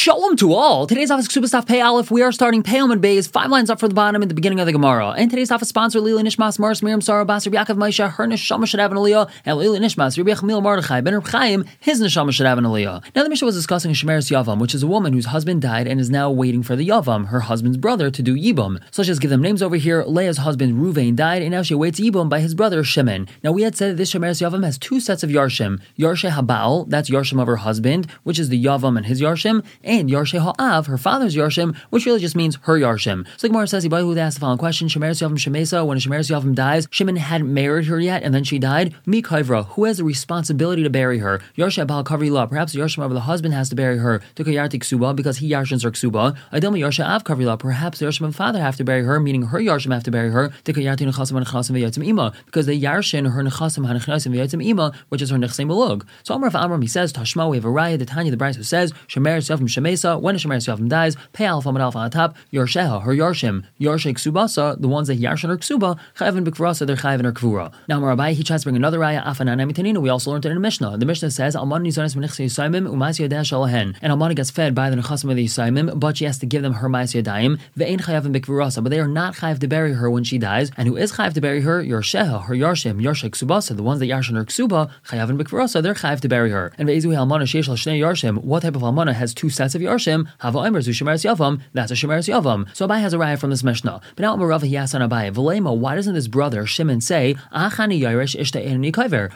Shalom to all. Today's office Ksubas Daf Pay Aleph. We are starting Payom Bays, five lines up for the bottom at the beginning of the Gemara. And today's office sponsor Lila Nishmas, Mars, Miriam Sarah, Basar, Yaakov, Maisha, her Neshama should have an Aliyah, and Lila Nishmas, Rabbi Chamil Mordechai, Ben Chaim, his Neshama should have an Aliyah. Now the Mishnah was discussing Shemeres Yavam, which is a woman whose husband died and is now waiting for the Yavam, her husband's brother, to do Yibum. So let's just give them names over here. Leah's husband Ruvain died, and now she awaits Yibum by his brother Shimon. Now we had said that this Shemeres Yavam has two sets of Yarshim. Yarshe Habal, that's Yarshim of her husband, which is the Yavam and his Yarshim, and Yarshe Ha'av, her father's Yarshim, which really just means her Yarshim. So Gemara says, who asked the following question, Shemeres Yavam Shemesa, when Shemeres Yavam dies, Shimon hadn't married her yet, and then she died. Mi Kaivra, who has the responsibility to bury her? Yarshe Baal Kavri La, perhaps Yarshim of the husband has to bury her, to Kayarti Ksuba, because he Yarshins her Ksuba. Adama Yarshe Av Kavri La, perhaps Yarshim the father have to bury her, meaning her Yarshim have to bury her, to Kayarti and Nechasim V'yatzim Ima, because they Yarshin her Nechasim Hanechnasim V'yatzim Ima, which is her Nechsem Malug. So Amar Rav Amram, he says, Tashma, we have a raya, the Tanya, the brisa who says, Shemeres Yavam Shemesa, when a Shemeres Yavam dies, pay alpha and alpha on top, Yarsheha, her Yarshim, Yarshe Ksubasa, the ones that Yarshin her Ksuba, Chayavin Bikvrasa, they're Chayavin her Kvura. Now Marabai, he tries to bring another raya, Afanan Amitanina, we also learned it in the Mishnah. The Mishnah says, Alman Nizanis Menichse Yisaimim, Umas Yadah Shalahen. And Alman gets fed by the Nechasim of the Yisaimim, but she has to give them her Mas Yadayim, Ve'ain Chayavin Bikvrasa, but they are not Chayav to bury her when she dies, and who is Chayav to bury her? Yarsheha, her Yarshim, Yarshe Ksubasa, the ones that Yarshin her Ksuba, Chayavin Bikvrasa, they're Chayav to bury her. And Ve'ezu Almana Sheish Shnei Yarshim, what type of Almana has two sets of Yarshim? Hava Omer Zu Shemeres Yavam, that's a Shemeres Yavam. So Abai has a raya from this Mishnah. But now Marava he asks on Abai, Velema, why doesn't this brother Shimon say, Achani Yairish Ishta?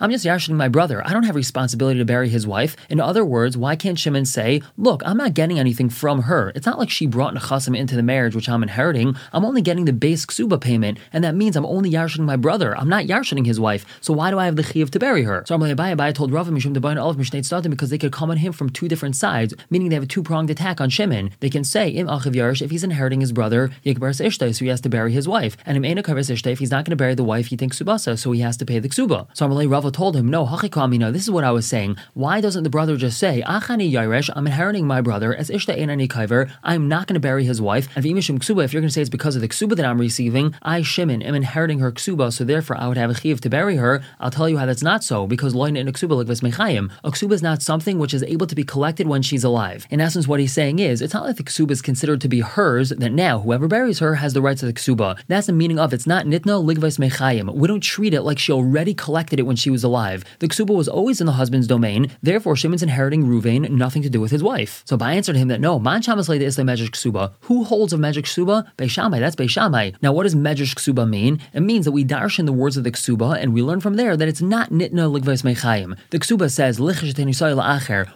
I'm just Yarshin my brother. I don't have responsibility to bury his wife. In other words, why can't Shimon say, Look, I'm not getting anything from her. It's not like she brought Nechasim into the marriage, which I'm inheriting. I'm only getting the base ksuba payment, and that means I'm only Yarshining my brother. I'm not Yarshining his wife. So why do I have the chiv to bury her? So Abai Abai told Rava Mishum to buy an olive Mishneit Statim because they could come on him from two different sides, meaning they have a two pronged attack on Shimon. They can say, Im Achiv if he's inheriting his brother, Yikbar Ishtai, so he has to bury his wife. And Im Ena Ishtai, if he's not going to bury the wife, he thinks Subasa, so he has to pay the Ksuba. So Amalei Rava told him, No, Hachikamina, this is what I was saying. Why doesn't the brother just say, Achani Yaresh, I'm inheriting my brother, as Ishta Enani Kaiver, I'm not going to bury his wife. And Vimishim Ksuba, if you're going to say it's because of the Ksuba that I'm receiving, I, Shimon, am inheriting her Ksuba, so therefore I would have a chiv to bury her. I'll tell you how that's not so, because Loin in a Ksuba like Mechayim. A Ksuba is not something which is able to be collected when she's alive. Essence, what he's saying is, it's not like the Ksuba is considered to be hers, that now whoever buries her has the rights of the Ksuba. That's the meaning of it's not Nitna Ligvais Mechayim. We don't treat it like she already collected it when she was alive. The Ksuba was always in the husband's domain, therefore Shimon's inheriting Ruvain, nothing to do with his wife. So I answered him that no, Man Shamas the Islam Medrash Ksuba. Who holds of Medrash Ksuba? Beishamai, that's Beishamai. Now what does Medrash Ksuba mean? It means that we darshan the words of the Ksuba and we learn from there that it's not Nitna Ligvais Mechayim. The Ksuba says,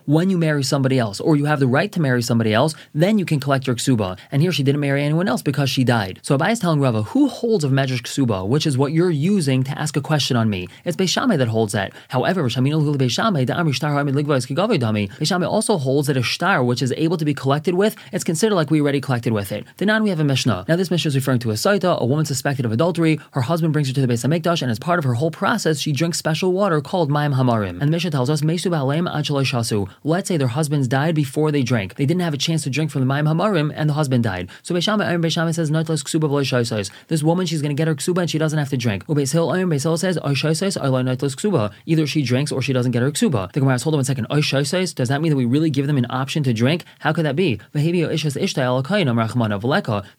when you marry somebody else, or you have the right to marry somebody else, then you can collect your Ksuba. And here she didn't marry anyone else because she died. So Abai is telling Rava, who holds of Medrash Ksuba, which is what you're using to ask a question on me? It's Beishamai that holds that. However, Beishamai also holds that a shtar which is able to be collected with, it's considered like we already collected with it. Then on we have a Mishnah. Now this Mishnah is referring to a Saita, a woman suspected of adultery. Her husband brings her to the Beis Hamikdash, and as part of her whole process, she drinks special water called Mayim Hamarim. And the Mishnah tells us, Mesu. Let's say their husbands died before they drank. They didn't have a chance to drink from the Mayim Hamarim, and the husband died. So Beishamai Iron Beishamai says, Noitlas Ksuba V'lo This woman, she's going to get her Ksuba and she doesn't have to drink. Ubeis Hill Iron Beis Hillel says, Oishaisais Oilo Noitlas Ksuba. Either she drinks or she doesn't get her Ksuba. The Gemara hold on one second. Oishaisais, does that mean that we really give them an option to drink? How could that be? The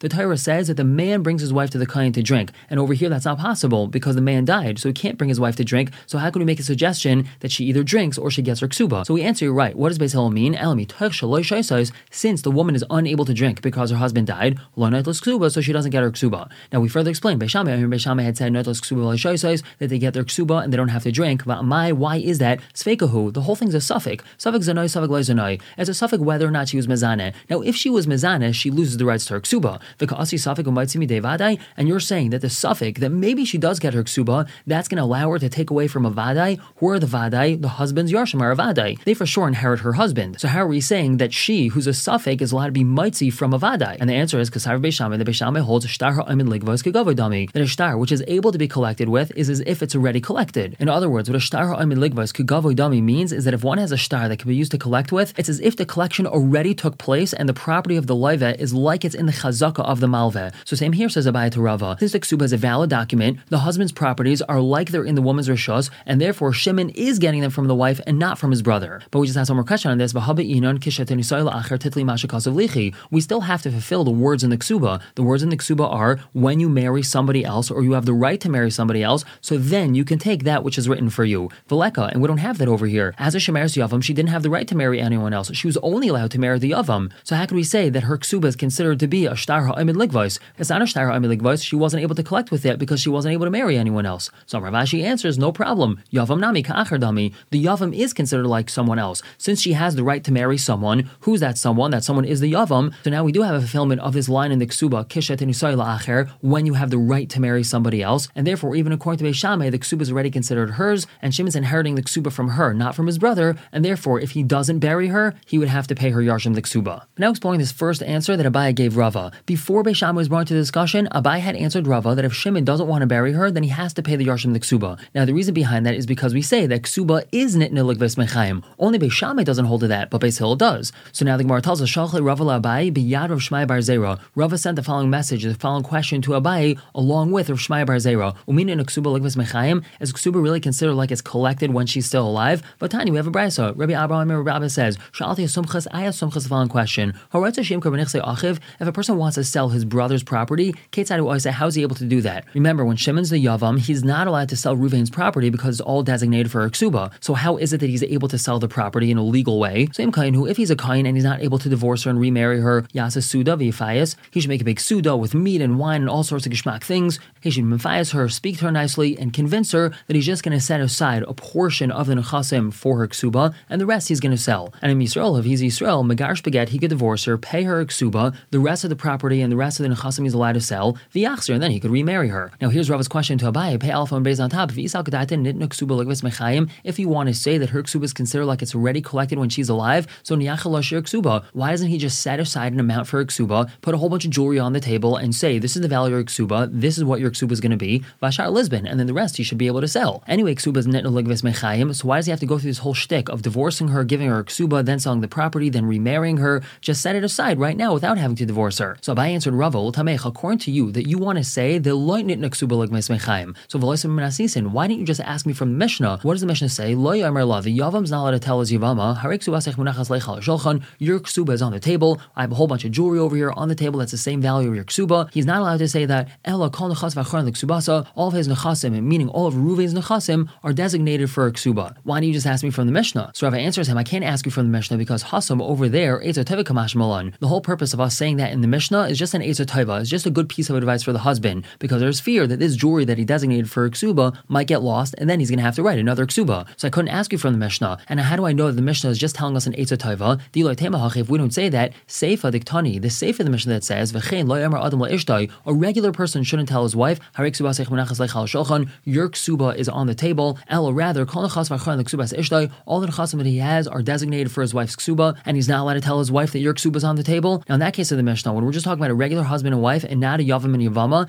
Torah says that the man brings his wife to the kain to drink, and over here that's not possible because the man died, so he can't bring his wife to drink. So how can we make a suggestion that she either drinks or she gets her ksuba? So we answer you right. What does Beis Hillel mean? Since the woman is unable to drink because her husband died, so she doesn't get her ksuba. Now we further explain. Beishamai, Beishamai had said ksuba that they get their ksuba and they don't have to drink. But my, why is that? Sveikahu. The whole thing's a safek. Safek zanoi, safek loizanoi. It's a safek whether or not she was mezane. Now if she was mezane, she loses the rights to her ksuba. And you're saying that the safek that maybe she does get her ksuba, that's going to allow her to take away from a vadai. Who are the vadai? The husband's yarshim are a vadai. They for sure inherit her husband. So how are we saying that she, who's a safek, is allowed to be mitzi from a vadai? And the answer is Kasar Beishamai. The Beishamai holds shtar ha'amin ligvos kegavodami. That a shtar which is able to be collected with is as if it's already collected. In other words, what a shtar ha'amin ligvos kegavodami means is that if one has a shtar that can be used to collect with, it's as if the collection already took place and the property of the loive is like it's in the chazaka of the malve. So same here says Abayat Rava. Since the ksuba is a valid document, the husband's properties are like they're in the woman's rishos, and therefore Shimon is getting them from the wife and not from his brother. But we just have one more question on this. We still have to fulfill the words in the ksuba. The words in the ksuba are when you marry somebody else or you have the right to marry somebody else, so then you can take that which is written for you. Veleka, and we don't have that over here. As a Shemeres Yavam, she didn't have the right to marry anyone else. She was only allowed to marry the Yavam. So how can we say that her ksuba is considered to be a shtar ha'amid ligvais? It's not a shtar ha'amid ligvais. She wasn't able to collect with it because she wasn't able to marry anyone else. So Rav Ashi answers, no problem. Yavam nami ka'achar dami. The Yavam is considered like someone else. Since she has the right to marry someone, who's that someone? That someone is the Yavam. So now we do have a fulfillment of this line in the Ksuba, Kishet acher, when you have the right to marry somebody else. And therefore, even according to Beishameh, the Ksuba is already considered hers, and Shimon's inheriting the Ksuba from her, not from his brother. And therefore, if he doesn't bury her, he would have to pay her Yarshim the Ksuba. Now exploring this first answer that Abai gave Rava. Before Beishameh was brought to the discussion, Abai had answered Rava that if Shimon doesn't want to bury her, then he has to pay the Yarshim the Ksuba. Now the reason behind that is because we say that Ksuba is Nitna Ligves Mechaim. Only Beishameh doesn't hold to that, but Beis Hillel does. So now the Gemara tells us, Shalchle Rava Abai biyad Rav Shmai Bar Zera. Rava sent the following message, the following question to Abai, along with Rav Shmai Bar Zera. Umina in Ksuba Ligves Mechaim, is Ksuba really considered like it's collected when she's still alive? But Tanya, we have a brisa. Rabbi Abraham Rabbi Abba says, Shalti Sumchas, have Sumchas the following question. If a person wants to sell his brother's property, how is he able to do that? Remember, when Shimon's the Yavam, he's not allowed to sell Ruvain's property because it's all designated for Ksuba. So how is it that he's able to sell the property in a legal way? Same kain who, if he's a kain and he's not able to divorce her and remarry her, Yasa Suda v'Yifayas, he should make a big Suda with meat and wine and all sorts of gishmak things. He should mifayas her, speak to her nicely, and convince her that he's just going to set aside a portion of the nechasim for her ksuba, and the rest he's going to sell. And in Yisrael, if he's Yisrael, Megar Spaghetti, he could divorce her, pay her ksuba, the rest of the property and the rest of the nechasim he's allowed to sell, v'yachzer, and then he could remarry her. Now here's Rava's question to Abai, pay alpha and base on top. If you want to say that her ksuba is considered like it's already collected when she's alive, so niyachal why doesn't he just set aside an amount for her ksuba, put a whole bunch of jewelry on the table, and say, this is the value of your ksuba, this is what your ksuba is going to be, vashar Lisbon, and then the rest he should be able to sell. Anyway, ksuba is netno ligvis mechayim, so why does he have to go through this whole shtick of divorcing her, giving her ksuba, then selling the property, then remarrying her? Just set it aside right now without having to divorce her. So Abai answered Rava, according to you, that you want to say the loit nitna ksuba ligvis mechayim. So why didn't you just ask me from the Mishnah? What does the Mishnah say? Lo la, the Yavam's not allowed to tell his Yavama, your ksuba is on the table. I have a whole bunch of jewelry over here on the table that's the same value of your ksuba. He's not allowed to say that all of his nechasim, meaning all of Ruvain's nechasim, are designated for a ksuba. Why don't you just ask me from the Mishnah? So Rava answers him, I can't ask you from the Mishnah because hasam over there, The whole purpose of us saying that in the Mishnah is just an Eitzah It's just a good piece of advice for the husband because there's fear that this jewelry that he designated for a ksuba might get lost and then he's going to have to write another ksuba. So I couldn't ask you from the Mishnah. And how do I know that the Mishnah is just telling us an Eitzah Taiva? If we don't say that, Seifa Diktani, the Seifa the Mishnah that says, a regular person shouldn't tell his wife, your ksuba is on the table. Ella, rather, all the nechasim that he has are designated for his wife's ksuba, and he's not allowed to tell his wife that your ksuba is on the table. Now, in that case of the Mishnah, when we're just talking about a regular husband and wife, and not a yavam and yavama,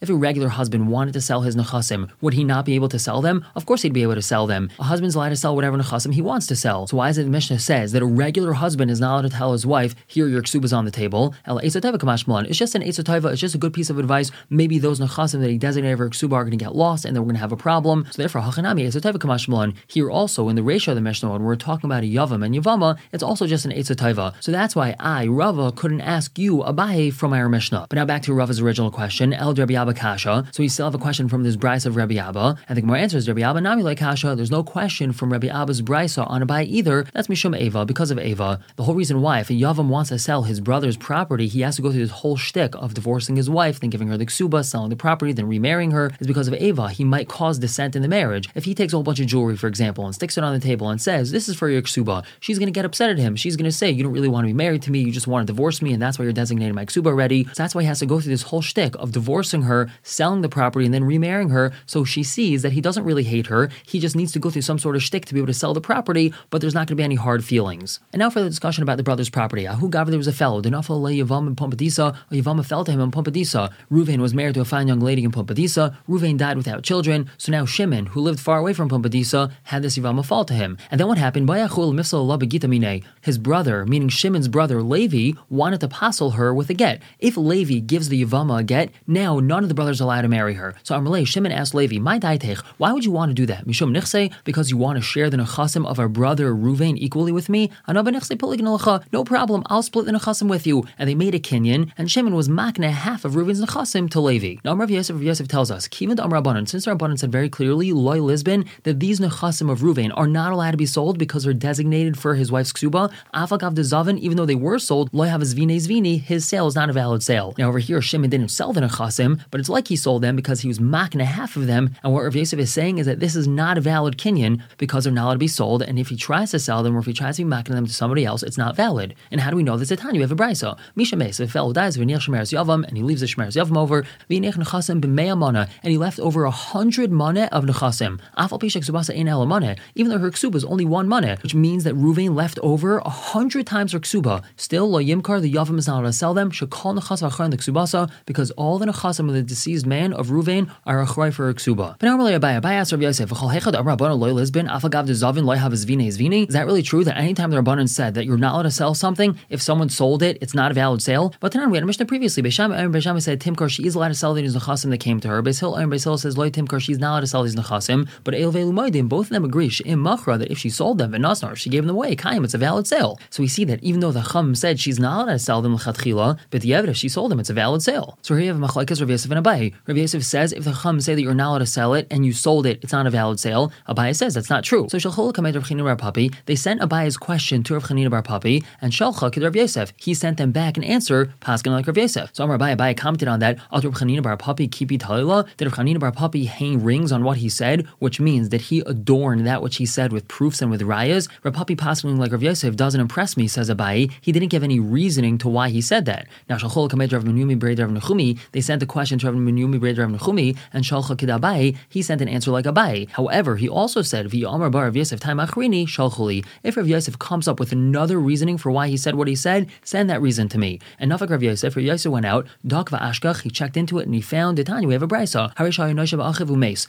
if a regular husband wanted to sell his nechasim, would he not be able to sell them? Of course, he'd be able to sell them. A husband's allowed to sell whatever nechasim he wants to So why is it the Mishnah says that a regular husband is not allowed to tell his wife, "Here, your ksuba is on the table"? It's just an It's just a good piece of advice. Maybe those nechasim that he designated for ksuba are going to get lost, and then we're going to have a problem. So therefore, hachanami a of kamashmalan. Here also in the ratio of the Mishnah, when we're talking about a yavam and yavama, it's also just an etzataiva. So that's why I Rava couldn't ask you Abaye from our Mishnah. But now back to Rava's original question, El Rabbi Abba Kasha. So we still have a question from this brisa of Rabbi Abba. And the Gemara answers Rabbi Abba Nami Kasha. There's no question from Rabbi Abba's brisa on Abaye either. That's Mishum Ava because of Ava. The whole reason why, if a yavam wants to sell his brother's property, he has to go through this whole shtick of divorcing his wife, then giving her the ksuba, selling the property, then remarrying her, is because of Ava. He might cause dissent in the marriage. If he takes a whole bunch of jewelry, for example, and sticks it on the table and says, This is for your ksuba, she's going to get upset at him. She's going to say, You don't really want to be married to me, you just want to divorce me, and that's why you're designating my ksuba already. So that's why he has to go through this whole shtick of divorcing her, selling the property, and then remarrying her so she sees that he doesn't really hate her. He just needs to go through some sort of shtick to be able to sell the property, but there's not going to be any hard feelings. And now for the discussion about the brother's property. Uh, Ahu Gavra, there was a fellow, Dinafal Yavam in Pompadisa, Yavam fell to him in Pompadisa. Ruvain was married to a fine young lady in Pompadisa. Ruvain died without children, so now Shimon, who lived far away from Pompadisa, had this Yavama fall to him. And then what happened? His brother, meaning Shimon's brother Levi, wanted to passel her with a get. If Levi gives the Yavama a get, now none of the brothers are allowed to marry her. So Amalei, Shimon asked Levi, My daitech, why would you want to do that? Mishum nichse, because you want to share the nechasim of our brother brother Ruvain equally with me? No problem, I'll split the nechasim with you. And they made a kinyan, and Shimon was makna half of Ruvain's nechasim to Levi. Now Rav Yosef, Rav Yosef tells us, Kivan Am Rabbanan, since Rabbanan said very clearly, Loy Lisbon, that these nechasim of Ruvain are not allowed to be sold because they're designated for his wife's ksuba. Afakav de Zavin, even though they were sold, Loy have zvine zvini, his sale is not a valid sale. Now over here, Shimon didn't sell the nechasim, but it's like he sold them because he was makna half of them. And what Rav Yosef is saying is that this is not a valid kinyan because they're not allowed to be sold. And if he tries to sell them or if he tries to be makna them to somebody else, it's not valid. And how do we know this? A Tanya, we have a brisa. Misha Mes, if a fellow dies, v'nir shemeres yavam, and he leaves the shemeres yavam over, v'nich nechasim b'mea mana, and he left over a hundred mana of nechasim. Afal pishak subasa ein el mana, even though her ksuba is only one mana, which means that Ruvain left over a hundred times her ksuba. Still, lo yimkar, the yavam is not allowed to sell them, shekol nechas v'achar the ksubasa, because all the nechasim of the deceased man of Ruvain are a chray for her ksuba. But now Abai, Abai asked Rav Yosef, v'chol hechad amra bana loy lisbin, afagav zavin loy have Is that really true that anytime the Rabbanan said that you're not allowed to sell something, if someone sold it, it's not a valid sale? But then we had a Mishnah previously, Beisham Beisham said Timkar, she is allowed to sell these nechasim that came to her. Beis Hillel says loy Timkar, she's not allowed to sell these nechasim, but El Velumaydim, both of them agree, She'im Machra, that if she sold them, Venasnar, she gave them away, Kaim, it's a valid sale. So we see that even though the Chum said she's not allowed to sell them Lechatchila, but the evidence she sold them, it's a valid sale. So here you have Machlaikas Rav Yosef and Abai. Rav Yosef says if the Chum say that you're not allowed to sell it and you sold it, it's not a valid sale. Abai says that's not true. So Shalchol Kamed Rav Papi, they sent Abai's question to Rav Chanina Bar Papi, and Shalcha to Rav Yosef. He sent them back an answer, Paskin like Rav Yosef. So Amar Abai, Abai commented on that. Rav Chanina Bar Papi kipi talila. Did Rav Chanina Bar Papi hang rings on what he said, which means that he adorned that which he said with proofs and with rayas. Rav Papi Paskin like Rav Yosef doesn't impress me, says Abai. He didn't give any reasoning to why he said that. Now Shalchol Kamed Rav Braid Rav Nechumi, they sent the question to Rav Menumi Braid Rav Nechumi, and Shalcha Kid Abai, he sent an answer like Abai. However, he also said, V'yamar bar Rav Yosef time achrini shalchuli. If Rav Yosef comes up with another reasoning for why he said what he said, send that reason to me. And Nafak Rav Yosef, Rav Yosef went out, Dak va'ashkach, he checked into it and he found, Tanya, we have a brisa.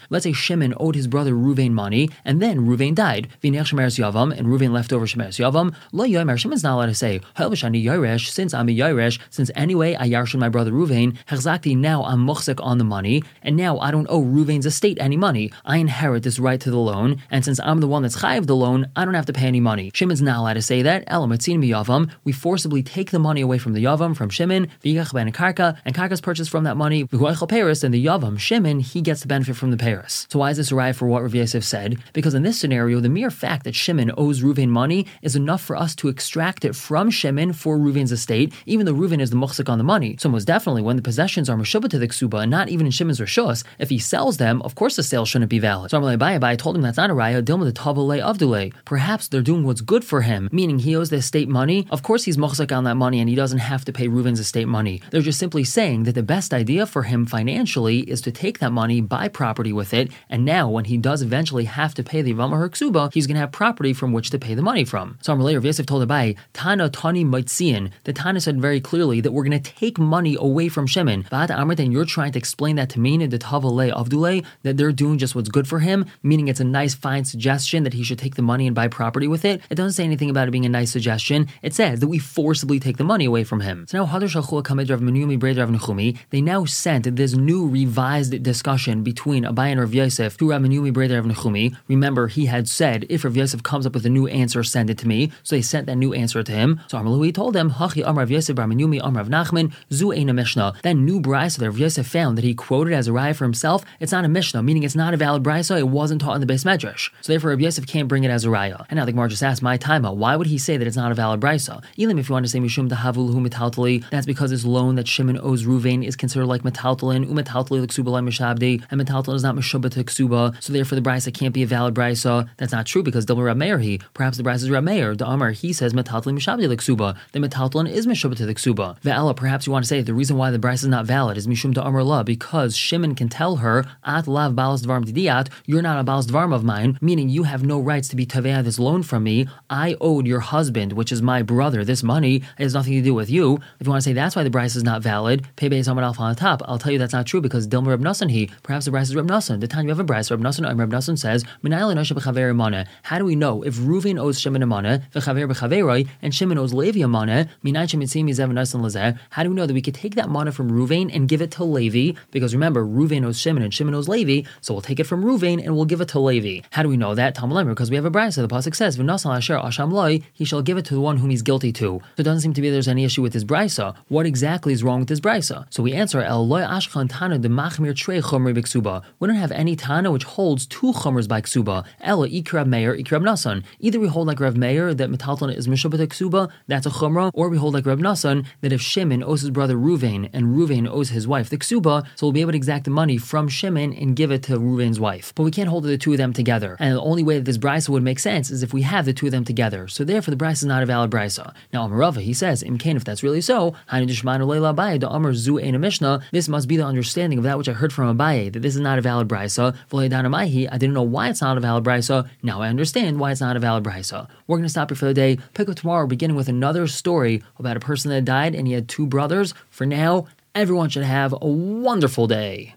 Let's say Shimon owed his brother Ruvain money, and then Ruvain died. Yavam, and Ruvain left over shemeres yavam. Lo yomer, Shimon's not allowed to say, Ha'elvashani yoresh, since I'm a yoresh, since anyway I yarshin my brother Ruvain, Hechzakti, now I'm muchsek on the money, and now I don't owe Ruvain's estate any money. I inherit this right to the loan, and since I'm the one that's chayiv the loan, I don't have to pay any money. Shimon's not allowed to say that. Elamatzin yavam, we forcibly take the money away from the yavam, from Shimon, v'yigach ben karka, and karka's purchased from that money, v'huaychal paris, and the yavam, Shimon, he gets the benefit from the paris. So why is this arrive for what Rav Yosef said? Because in this scenario, the mere fact that Shimon owes Ruvain money is enough for us to extract it from Shimon for Ruvain's estate, even though Ruvain is the muhsik on the money. So most definitely, when the possessions are meshubah to the ksuba and not even in Shimon's rishos, if he sells them, of course the sale shouldn't be valid. So Amalei Bayabai told him that's not a raya, dilma the tavalei avdulei. Perhaps they're doing what's good for him, meaning he owes the estate money. Of course he's muhsik on that money and he doesn't have to pay Ruvain's estate money. They're just simply saying that the best idea for him financially is to take that money, buy property with it, and now when he does eventually have to pay the Yavama or Ksuba, he's going to have property from which to pay the money from. So later, Yosef told Abai, Tana Tani Maitsian, the Tana said very clearly that we're going to take money away from Shimon. But Amrit, and you're trying to explain that to me in the Tavale Avdule, that they're doing just what's good for him, meaning it's a nice, fine suggestion that he should take the money and buy property with it. It doesn't say anything about it being a nice suggestion. It says that we forcibly take the money away from him. So now Hadar Shalchua Kamed Rav Menumi Braid Rav Nechumi, they now sent this new revised discussion between Abai and Rav Yosef to Rav Menumi Braid Rav Nechumi. Remember, he had said, if Rav Yosef comes up with a new answer, send it to me. So they sent that new answer to him. So Amalui told them, Hachi Amar Rav Yosef Bar Menumi Amar Rav Nachman, Zu Ein Mishnah. That new brisa that Rav Yosef found that he quoted as a raya for himself, it's not a Mishnah, meaning it's not a valid brisa, it wasn't taught in the base medrash. So therefore Rav Yosef can't bring it as a And now the Gemara just asked, my time, why would he say that it's not a valid brisa? Elim, if you want to say Mishum Tahavulhu Metaltali, that's because this loan that Shimon owes Ruvain is considered like Metaltalin, Umetaltali Ksuba like Mishabdi, and Metaltalin is not Meshuba to Ksuba, so therefore the brisa can't be a valid brisa. That's not true because Dilma Rab Meir he. Perhaps the brisa is Rab Meir. The Amar he says Metaltalin Mishabdi like Ksuba. The Metaltalin is Meshuba to the Ksuba. Ve'ela, perhaps you want to say the reason why the brisa is not valid is Mishum to Amar La, because Shimon can tell her, At lav balas dvarm didiat, you're not a balas dvarm of mine, meaning you have no rights to be tavea this loan from me. I owed your husband, which is my brother, this money. It has nothing to do with you. If you want to say that's why the brisa is not valid, Pebe Samad Alpha on the top, I'll tell you that's not true because Dilma Reb Nassan he. Perhaps the brisa is Reb Nassan. The time you have a brisa, Reb Nassan, Reb Nassan says, How do we know if Reuven owes Shimon a mana, and Shimon owes Levi a mana, how do we know that we could take that mana from Reuven and give it to Levi? Because remember, Reuven owes Shimon and Shimon owes Levi, so we'll take it from Reuven and we'll give it to Levi. How do we know that? Because we have a brisa. Brisa, the pasuk says, "V'nasal asher asham loy," he shall give it to the one whom he's guilty to. So it doesn't seem to be there's any issue with this brisa. What exactly is wrong with this brisa? So we answer, "El loy ashchan tana de machmir trei chumri b'ksuba." We don't have any tana which holds two chumras by ksuba. Ella ikrab meir ikrab nasan. Either we hold like Rav Meir that metalton is mishabat ksuba, that's a chumra, or we hold like Rav Nasan that if Shimon owes his brother Ruvain and Ruvain owes his wife the ksuba, so we'll be able to exact the money from Shimon and give it to Ruvain's wife. But we can't hold the two of them together. And the only way that this brisa would make sense is if we have the two of them together. So therefore, the brisa is not a valid brisa. Now, Amarava, he says, Imkain, if that's really so, this must be the understanding of that which I heard from Abaye, that this is not a valid brisa. I didn't know why it's not a valid brisa. Now I understand why it's not a valid brisa. We're going to stop here for the day. Pick up tomorrow, beginning with another story about a person that died and he had two brothers. For now, everyone should have a wonderful day.